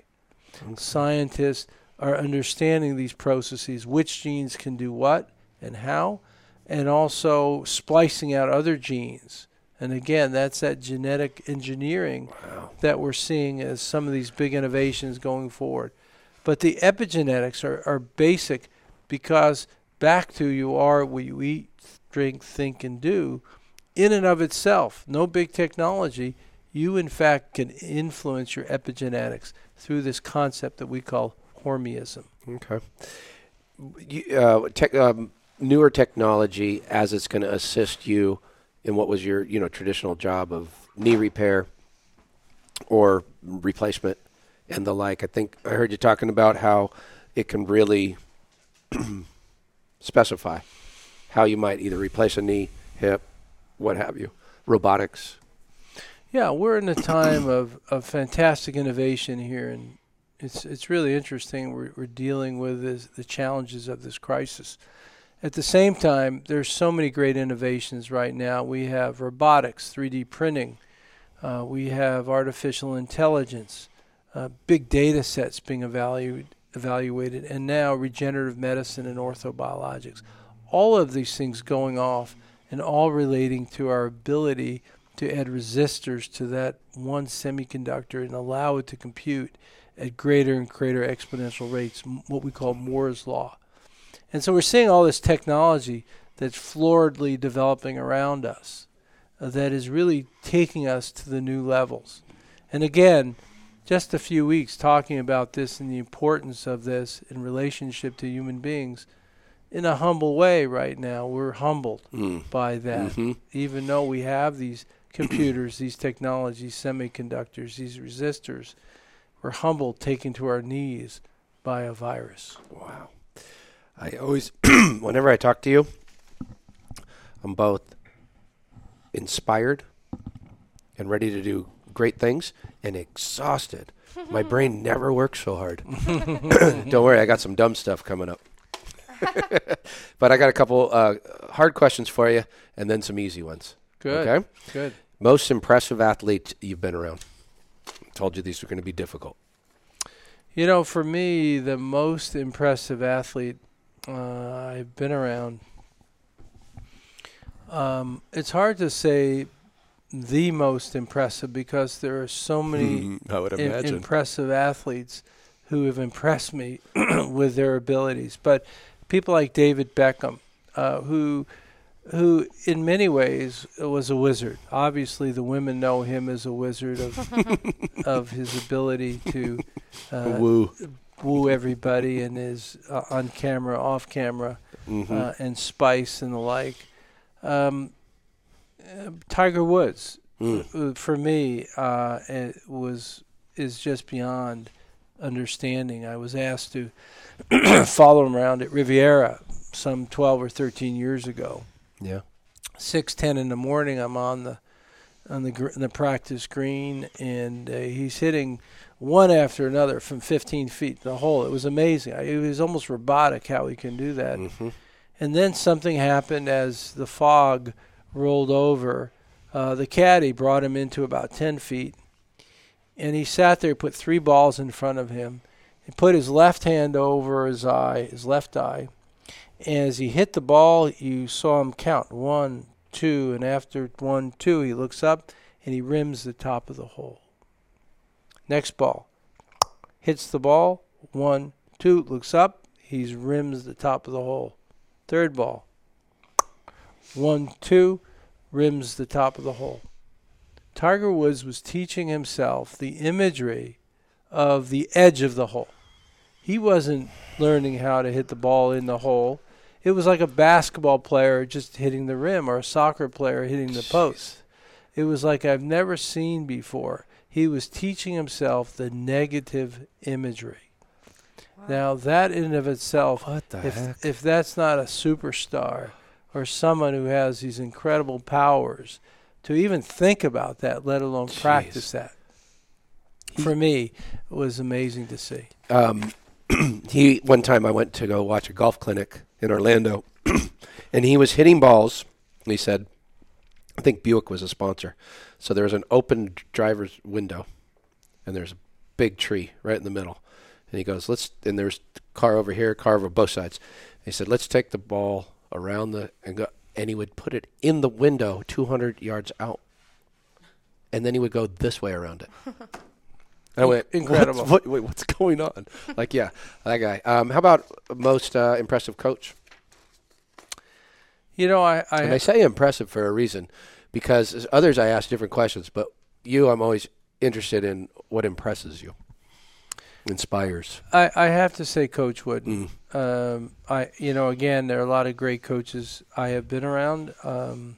S3: Scientists are understanding these processes, which genes can do what and how, and also splicing out other genes. And again, that's that genetic engineering
S1: Wow.
S3: that we're seeing as some of these big innovations going forward. But the epigenetics are, are basic because back to you are what you eat, drink, think, and do in and of itself. No big technology. You, in fact, can influence your epigenetics through this concept that we call hormeism.
S1: Okay. You, uh, tech, um, newer technology as it's going to assist you in what was your you know traditional job of knee repair or replacement and the like. I think I heard you talking about how it can really specify how you might either replace a knee, hip, what have you. Robotics.
S3: Yeah, we're in a time of, of fantastic innovation here, and it's it's really interesting. We're, we're dealing with this, the challenges of this crisis. At the same time, there's so many great innovations right now. We have robotics, 3D printing, uh, we have artificial intelligence, uh, big data sets being evaluated, evaluated, and now regenerative medicine and orthobiologics. All of these things going off, and all relating to our ability to add resistors to that one semiconductor and allow it to compute at greater and greater exponential rates, what we call Moore's law. And so we're seeing all this technology that's floridly developing around us uh, that is really taking us to the new levels. And again, just a few weeks talking about this and the importance of this in relationship to human beings in a humble way right now. We're humbled
S1: Mm.
S3: by that
S1: hmm
S3: even though we have these computers, these technologies, semiconductors, these resistors, we're humbled, taken to our knees by a virus.
S1: Wow. I always, whenever I talk to you, I'm both inspired and ready to do great things and exhausted. My brain never works so hard. Don't worry, I got some dumb stuff coming up. but I got a couple uh, hard questions for you and then some easy ones.
S3: Good.
S1: Okay?
S3: Good.
S1: Most impressive athlete you've been around? Told you these were going to be difficult.
S3: You know, for me, the most impressive athlete uh, I've been around, um, it's hard to say the most impressive because there are so many im- impressive athletes who have impressed me with their abilities. But people like David Beckham, uh, who who in many ways was a wizard. Obviously, the women know him as a wizard of of his ability to uh,
S1: Woo.
S3: Woo everybody and his uh, on camera, off camera,
S1: Mhm.
S3: uh, and spice and the like. Um, uh, Tiger Woods,
S1: Mm.
S3: uh, for me, uh, it was is just beyond understanding. I was asked to follow him around at Riviera some 12 or 13 years ago.
S1: Yeah.
S3: Six ten in the morning, I'm on the on the gr- the practice green, and uh, he's hitting one after another from 15 feet the hole. It was amazing. It was almost robotic how he can do that.
S1: hmm
S3: And then something happened as the fog rolled over. Uh, the caddy brought him into about 10 feet. And he sat there, put three balls in front of him. He put his left hand over his eye, his left eye. And as he hit the ball, you saw him count one, two. And after one, two, he looks up and he rims the top of the hole. Next ball. Hits the ball. One, two, looks up. He's rims the top of the hole. Third ball. One, two, rims the top of the hole. Tiger Woods was teaching himself the imagery of the edge of the hole. He wasn't learning how to hit the ball in the hole. it was like a basketball player just hitting the rim or a soccer player hitting the post. It was like I've never seen before. He was teaching himself the negative imagery. Now that in and of itself,
S1: What the
S3: if if that's not a superstar or someone who has these incredible powers to even think about that, let alone practice that, for me, it was amazing to see.
S1: um, he one time I went to go watch a golf clinic in Orlando, and he was hitting balls. And he said, "I think Buick was a sponsor." So there was an open driver's window, and there's a big tree right in the middle. And he goes, "Let's." And there's car over here, car over both sides. He said, "Let's take the ball around the and go." And he would put it in the window, 200 yards out, and then he would go this way around it. And I went,
S3: Incredible.
S1: What's, what, wait, what's going on? like, yeah, that guy. Um, how about most uh, impressive coach?
S3: You know, I,
S1: And
S3: I
S1: I say impressive for a reason, because others I ask different questions, but you, I'm always interested in what impresses you, inspires.
S3: I, I have to say, Coach Wooden.
S1: Mm.
S3: Um, I, you know, again, there are a lot of great coaches I have been around um,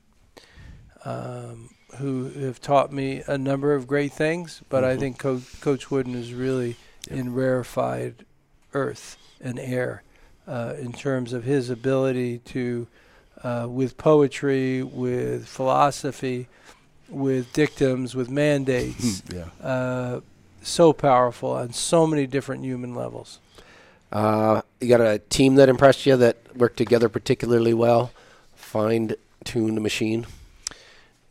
S3: um, who have taught me a number of great things. But I
S1: Mhm.
S3: think Co- Coach Wooden is really
S1: Yep.
S3: in rarefied earth and air uh, in terms of his ability to, uh, with poetry, with philosophy, with dictums, with mandates.
S1: Yeah.
S3: uh, so powerful on so many different human levels.
S1: Uh, you got a team that impressed you that worked together particularly well, fine the machine.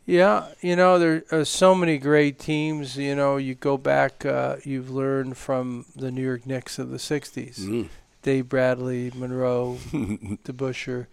S3: Yeah, you know there are so many great teams. You know, you go back, uh, you've learned from the New York Knicks of the '60s:
S1: Mm.
S3: Dave Bradley, Monroe,
S1: DeBusschere.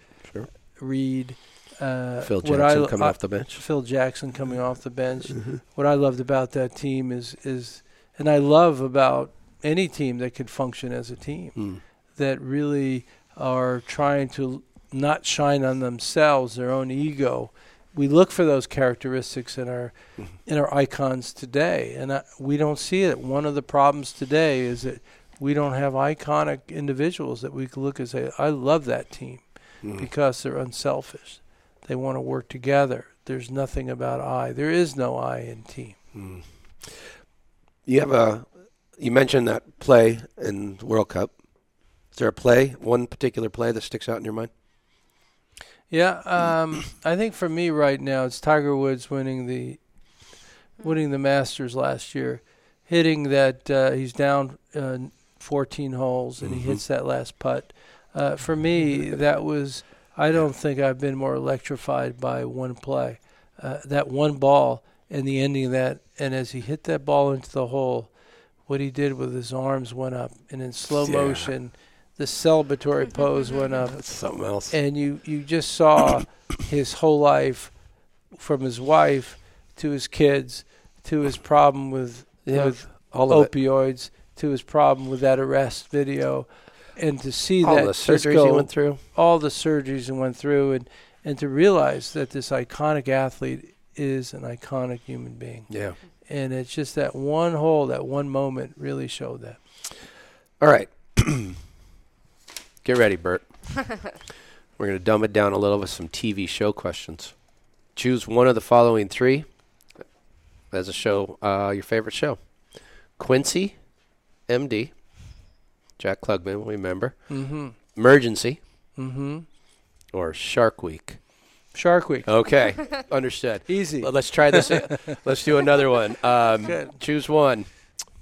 S3: Reed. Uh,
S1: Phil
S3: what I
S1: Jackson coming
S3: I-
S1: off the bench.
S3: Phil Jackson coming off the bench.
S1: Mm-hmm.
S3: What I loved about that team is is, and I love about any team that can function as a team.
S1: Mm.
S3: that really are trying to not shine on themselves, their own ego. We look for those characteristics in our
S1: Mhm.
S3: in our icons today, and I, we don't see it. One of the problems today is that we don't have iconic individuals that we can look and say, "I love that team,"
S1: Mm.
S3: because they're unselfish. They want to work together. There's nothing about I. There is no I in team.
S1: Mm. You have a. You mentioned that play in World Cup. Is there a play, one particular play that sticks out in your mind?
S3: Yeah, um, I think for me right now it's Tiger Woods winning the winning the Masters last year, hitting that uh, he's down uh, 14 holes and
S1: Mhm.
S3: he hits that last putt. Uh, for me, that was I don't think I've been more electrified by one play. Uh, that one ball and the ending of that, and as he hit that ball into the hole, what he did with his arms went up, and in slow
S1: Yeah.
S3: motion, the celebratory pose went up
S1: That's something else.
S3: and you you just saw his whole life from his wife to his kids to his problem with
S1: Yeah,
S3: with
S1: all of it.
S3: opioids to his problem with that arrest video and to see
S1: All
S3: that
S1: the surgeries
S3: go,
S1: you went through.
S3: all the surgeries and went through and and to realize that this iconic athlete is an iconic human being
S1: Yeah.
S3: and it's just that one hole that one moment really showed that
S1: All right. Get ready, Bert. We're going to dumb it down a little with some TV show questions. Choose one of the following three as a show, uh, your favorite show. Quincy, MD, Jack Klugman, remember.
S3: mm-hmm
S1: Emergency,
S3: mm-hmm
S1: or Shark Week.
S3: shark week
S1: Okay, understood.
S3: easy
S1: Well, Let's try this. Let's do another one. Um, choose one.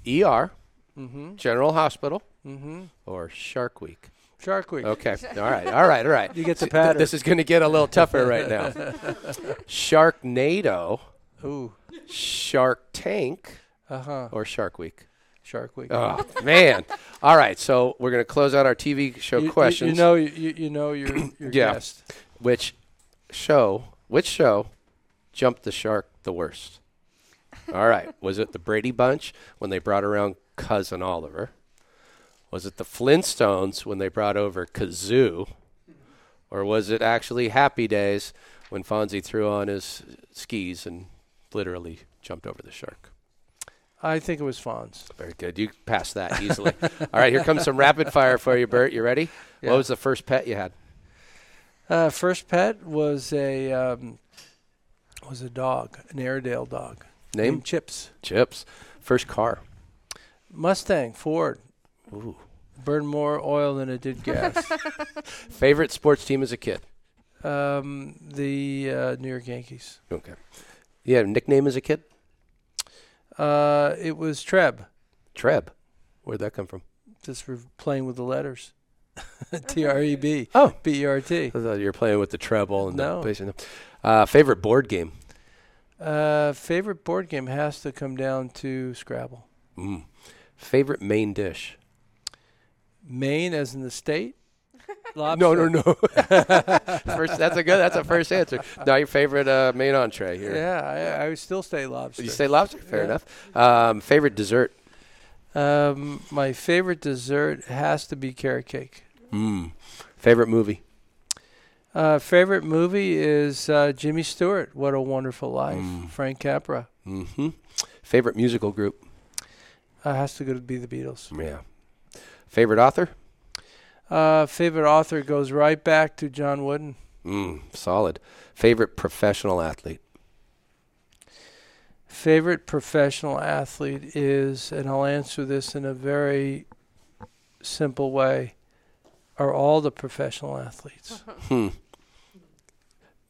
S1: ER,
S3: mm-hmm
S1: General Hospital,
S3: mm-hmm
S1: or Shark Week.
S3: shark week
S1: Okay. All right. All right. All right.
S3: You get the pattern.
S1: This is going to get a little tougher right now. Sharknado,
S3: Ooh.
S1: Shark Tank,
S3: Uh huh.
S1: or Shark Week.
S3: Shark Week.
S1: Oh man! All right, so we're going to close out our TV show
S3: You- you,
S1: questions.
S3: You, know, you, you know your your
S1: Yeah.
S3: guest.
S1: which show? Which show jumped the shark the worst? All right, was it the Brady Bunch when they brought around cousin Oliver? Was it the Flintstones when they brought over Gazoo? Or was it actually Happy Days when Fonzie threw on his skis and literally jumped over the shark?
S3: I think it was Fonz.
S1: Very good. You passed that easily. All right, here comes some rapid fire for you, Bert. You ready?
S3: Yeah.
S1: What was the first pet you had?
S3: Uh, first pet was a um, was a dog, an Airedale dog
S1: Name?
S3: named Chips.
S1: Chips. First car.
S3: Mustang, Ford.
S1: Ooh.
S3: Burned more oil than it did gas.
S1: Favorite sports team as a kid.
S3: um, the uh, New York Yankees.
S1: Okay. You had a nickname as a kid?
S3: Uh, it was Treb.
S1: Treb. Where'd that come from?
S3: Just for playing with the letters. T R E B.
S1: Oh.
S3: B E R T.
S1: I thought you were playing with the treble and
S3: No.
S1: the bass. and the- Uh, favorite board game.
S3: Uh, favorite board game has to come down to Scrabble.
S1: Mm. Favorite main dish.
S3: Maine, as in the state.
S1: No, no, no. first, that's a good. That's a first answer. Now your favorite uh, main entree here.
S3: Yeah, I, I would still say lobster.
S1: You say lobster. Fair
S3: Yeah.
S1: enough. Um, favorite dessert.
S3: Um, my favorite dessert has to be carrot cake.
S1: Mm. Favorite movie.
S3: Uh, favorite movie is uh, Jimmy Stewart. What a Wonderful Life.
S1: Mm.
S3: Frank Capra.
S1: hmm Favorite musical group.
S3: Uh, has to go to be the Beatles.
S1: Yeah. Favorite author.
S3: Uh, favorite author goes right back to John Wooden.
S1: Mm, solid. Favorite professional athlete.
S3: Favorite professional athlete is, and I'll answer this in a very simple way, are all the professional athletes.
S1: Hmm.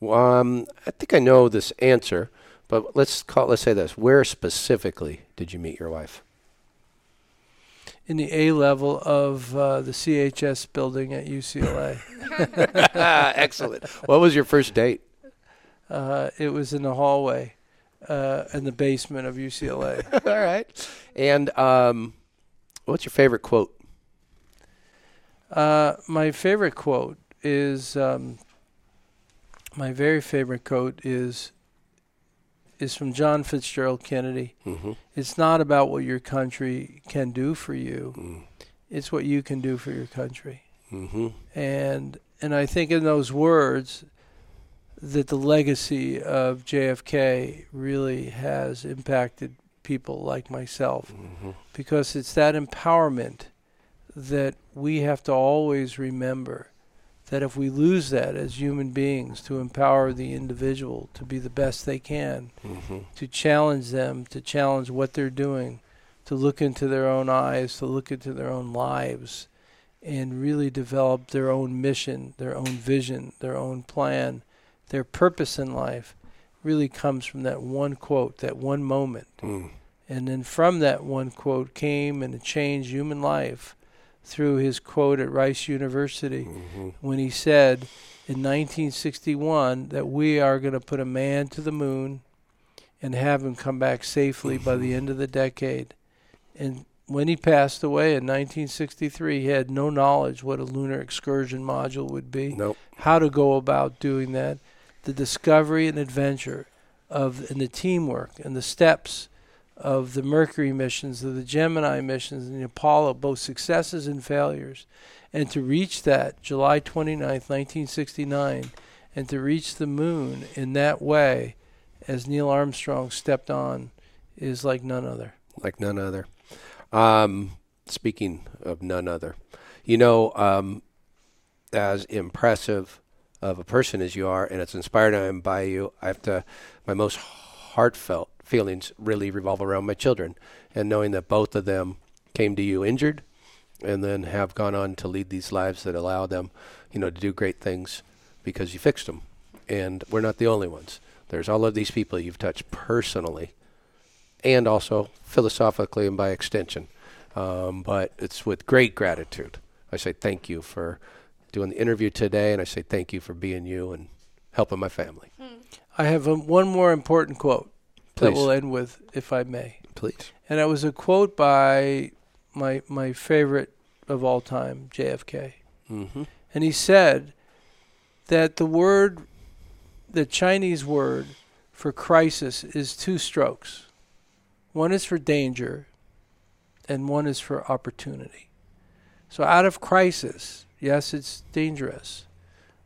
S1: Um, I think I know this answer, but let's call. Let's say this: Where specifically did you meet your wife?
S3: In the A level of uh, the CHS building at UCLA,
S1: Excellent. What was your first date?
S3: uh, it was in the hallway uh, in the basement of UCLA.
S1: All right. And um, what's your favorite quote?
S3: Uh, my favorite quote is um, my very favorite quote is is from John Fitzgerald Kennedy.
S1: Mm-hmm.
S3: It's not about what your country can do for you;
S1: Mm.
S3: it's what you can do for your country.
S1: Mm-hmm.
S3: And and I think in those words that the legacy of JFK really has impacted people like myself
S1: Mm-hmm.
S3: because it's that empowerment that we have to always remember that if we lose that as human beings to empower the individual to be the best they can,
S1: Mm-hmm.
S3: to challenge them, to challenge what they're doing, to look into their own eyes, to look into their own lives, and really develop their own mission, their own vision, their own plan, their purpose in life, really comes from that one quote, that one moment.
S1: Mm.
S3: And then from that one quote came and it changed human life through his quote at Rice University
S1: Mm-hmm.
S3: when he said in 1961 that we are going to put a man to the moon and have him come back safely by the end of the decade. And when he passed away in 1963, he had no knowledge what a lunar excursion module would be
S1: Nope.
S3: how to go about doing that, the discovery and adventure of and the teamwork and the steps of the Mercury missions, of the Gemini missions, and the Apollo, both successes and failures, and to reach that July 29th, 1969, and to reach the moon in that way, as Neil Armstrong stepped on, is like none other.
S1: Like none other. Um, speaking of none other, you know, um, as impressive of a person as you are, and it's inspired I am by you, I have to, my most heartfelt feelings really revolve around my children and knowing that both of them came to you injured and then have gone on to lead these lives that allow them, you know, to do great things because you fixed them. And we're not the only ones. There's all of these people you've touched personally and also philosophically and by extension. Um, but it's with great gratitude. I say thank you for doing the interview today, and I say thank you for being you and helping my family.
S3: I have um, one more important quote that we'll end with, if I may.
S1: Please.
S3: And it was a quote by my my favorite of all time, JFK.
S1: Mm-hmm.
S3: And he said that the word, the Chinese word for crisis is two strokes. One is for danger, and one is for opportunity. So out of crisis, yes, it's dangerous,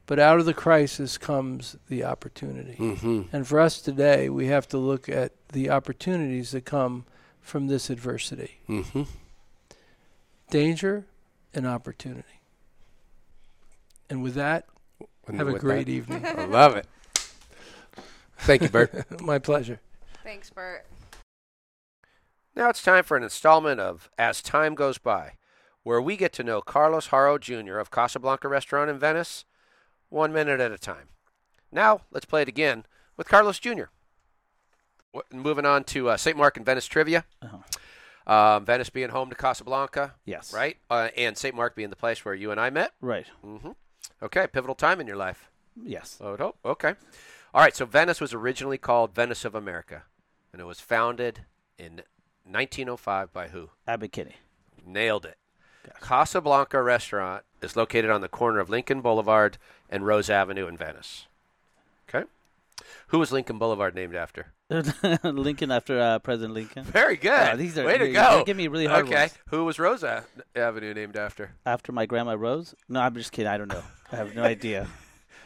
S3: but out of the crisis comes the opportunity.
S1: Mm-hmm.
S3: And for us today, we have to look at the opportunities that come from this adversity
S1: Mm-hmm.
S3: danger and opportunity. And with that, Have a great
S1: that,
S3: evening.
S1: I love it. Thank you, Bert.
S3: My pleasure.
S5: Thanks, Bert.
S1: Now it's time for an installment of As Time Goes By, where we get to know Carlos Haro Jr. of Casablanca Restaurant in Venice, one minute at a time. Now let's play it again with Carlos Jr. Moving on to uh, St. Mark and Venice trivia.
S6: Uh-huh.
S1: Um, Venice being home to Casablanca,
S6: Yes.
S1: right? Uh, and St. Mark being the place where you and I met.
S6: Right.
S1: hmm Okay, pivotal time in your life.
S6: Yes.
S1: I would hope. Okay. All right. So Venice was originally called Venice of America, and it was founded in 1905 by who?
S6: Abbott Kinney.
S1: Nailed it. Casablanca Restaurant is located on the corner of Lincoln Boulevard and Rose Avenue in Venice. Okay. Who was Lincoln Boulevard named after?
S6: Lincoln after uh, President Lincoln.
S1: Very good.
S6: Ah, these are-
S1: Way to go.
S6: giving me really hard
S1: Okay.
S6: ones.
S1: Who was Rose A- Avenue named after?
S6: After my grandma Rose? No, I'm just kidding. I don't know. I have no idea.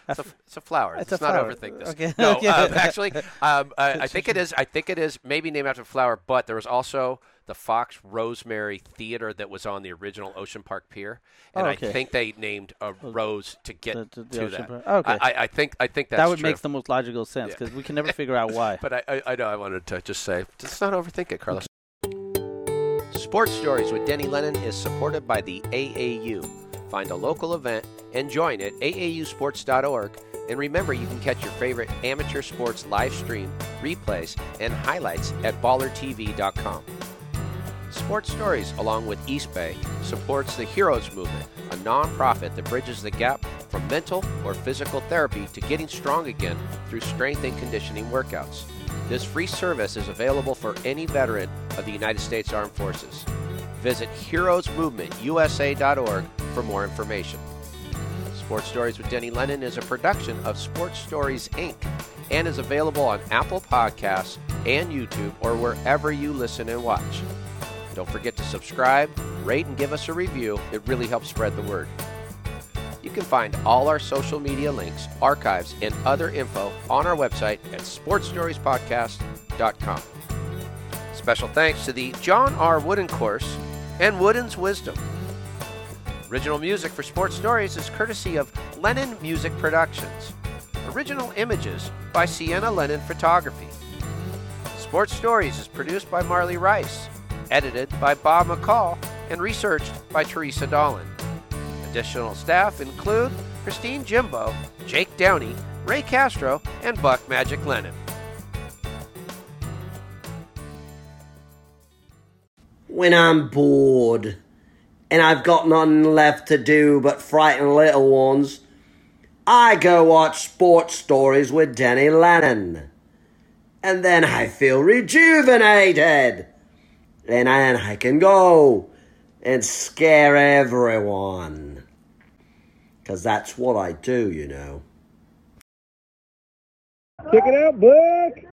S1: It's a, it's a flower.
S6: It's
S1: Let's
S6: a
S1: not
S6: flower.
S1: overthink this.
S6: Okay.
S1: No, um, actually, um, I, I think it is. I think it is maybe named after a flower, but there was also the Fox Rosemary Theater that was on the original Ocean Park Pier, and
S6: Oh,
S1: I think they named a oh, rose to get
S6: The- the- the
S1: to that.
S6: Park. Okay.
S1: I, I, I think I think that's
S6: that would
S1: true.
S6: make the most logical sense
S1: Yeah.
S6: because we can never figure out why.
S1: But I, I, I know I wanted to just say, just not overthink it, Carlos. Sports Stories with Denny Lennon is supported by the AAU. Find a local event and join at aausports.org. And remember, you can catch your favorite amateur sports live stream, replays, and highlights at ballertv.com. Sports Stories, along with East Bay, supports the Heroes Movement, a nonprofit that bridges the gap from mental or physical therapy to getting strong again through strength and conditioning workouts. This free service is available for any veteran of the United States Armed Forces. Visit heroesmovementusa.org for more information. Sports Stories with Denny Lennon is a production of Sports Stories Inc. and is available on Apple Podcasts and YouTube or wherever you listen and watch. Don't forget to subscribe, rate, and give us a review. It really helps spread the word. You can find all our social media links, archives, and other info on our website at sportstoriespodcast.com. Special thanks to the John R. Wooden Course and Wooden's Wisdom. Original music for Sports Stories is courtesy of Lennon Music Productions. Original images by Sienna Lennon Photography. Sports Stories is produced by Marley Rice, edited by Bob McCall, and researched by Teresa Dolan. Additional staff include Christine Jimbo, Jake Downey, Ray Castro, and Buck Magic Lennon.
S4: When I'm bored and I've got nothing left to do but frighten little ones, I go watch sports stories with Denny Lennon. And then I feel rejuvenated. And then I can go and scare everyone. Because that's what I do, you know.
S7: Check it out, Buck.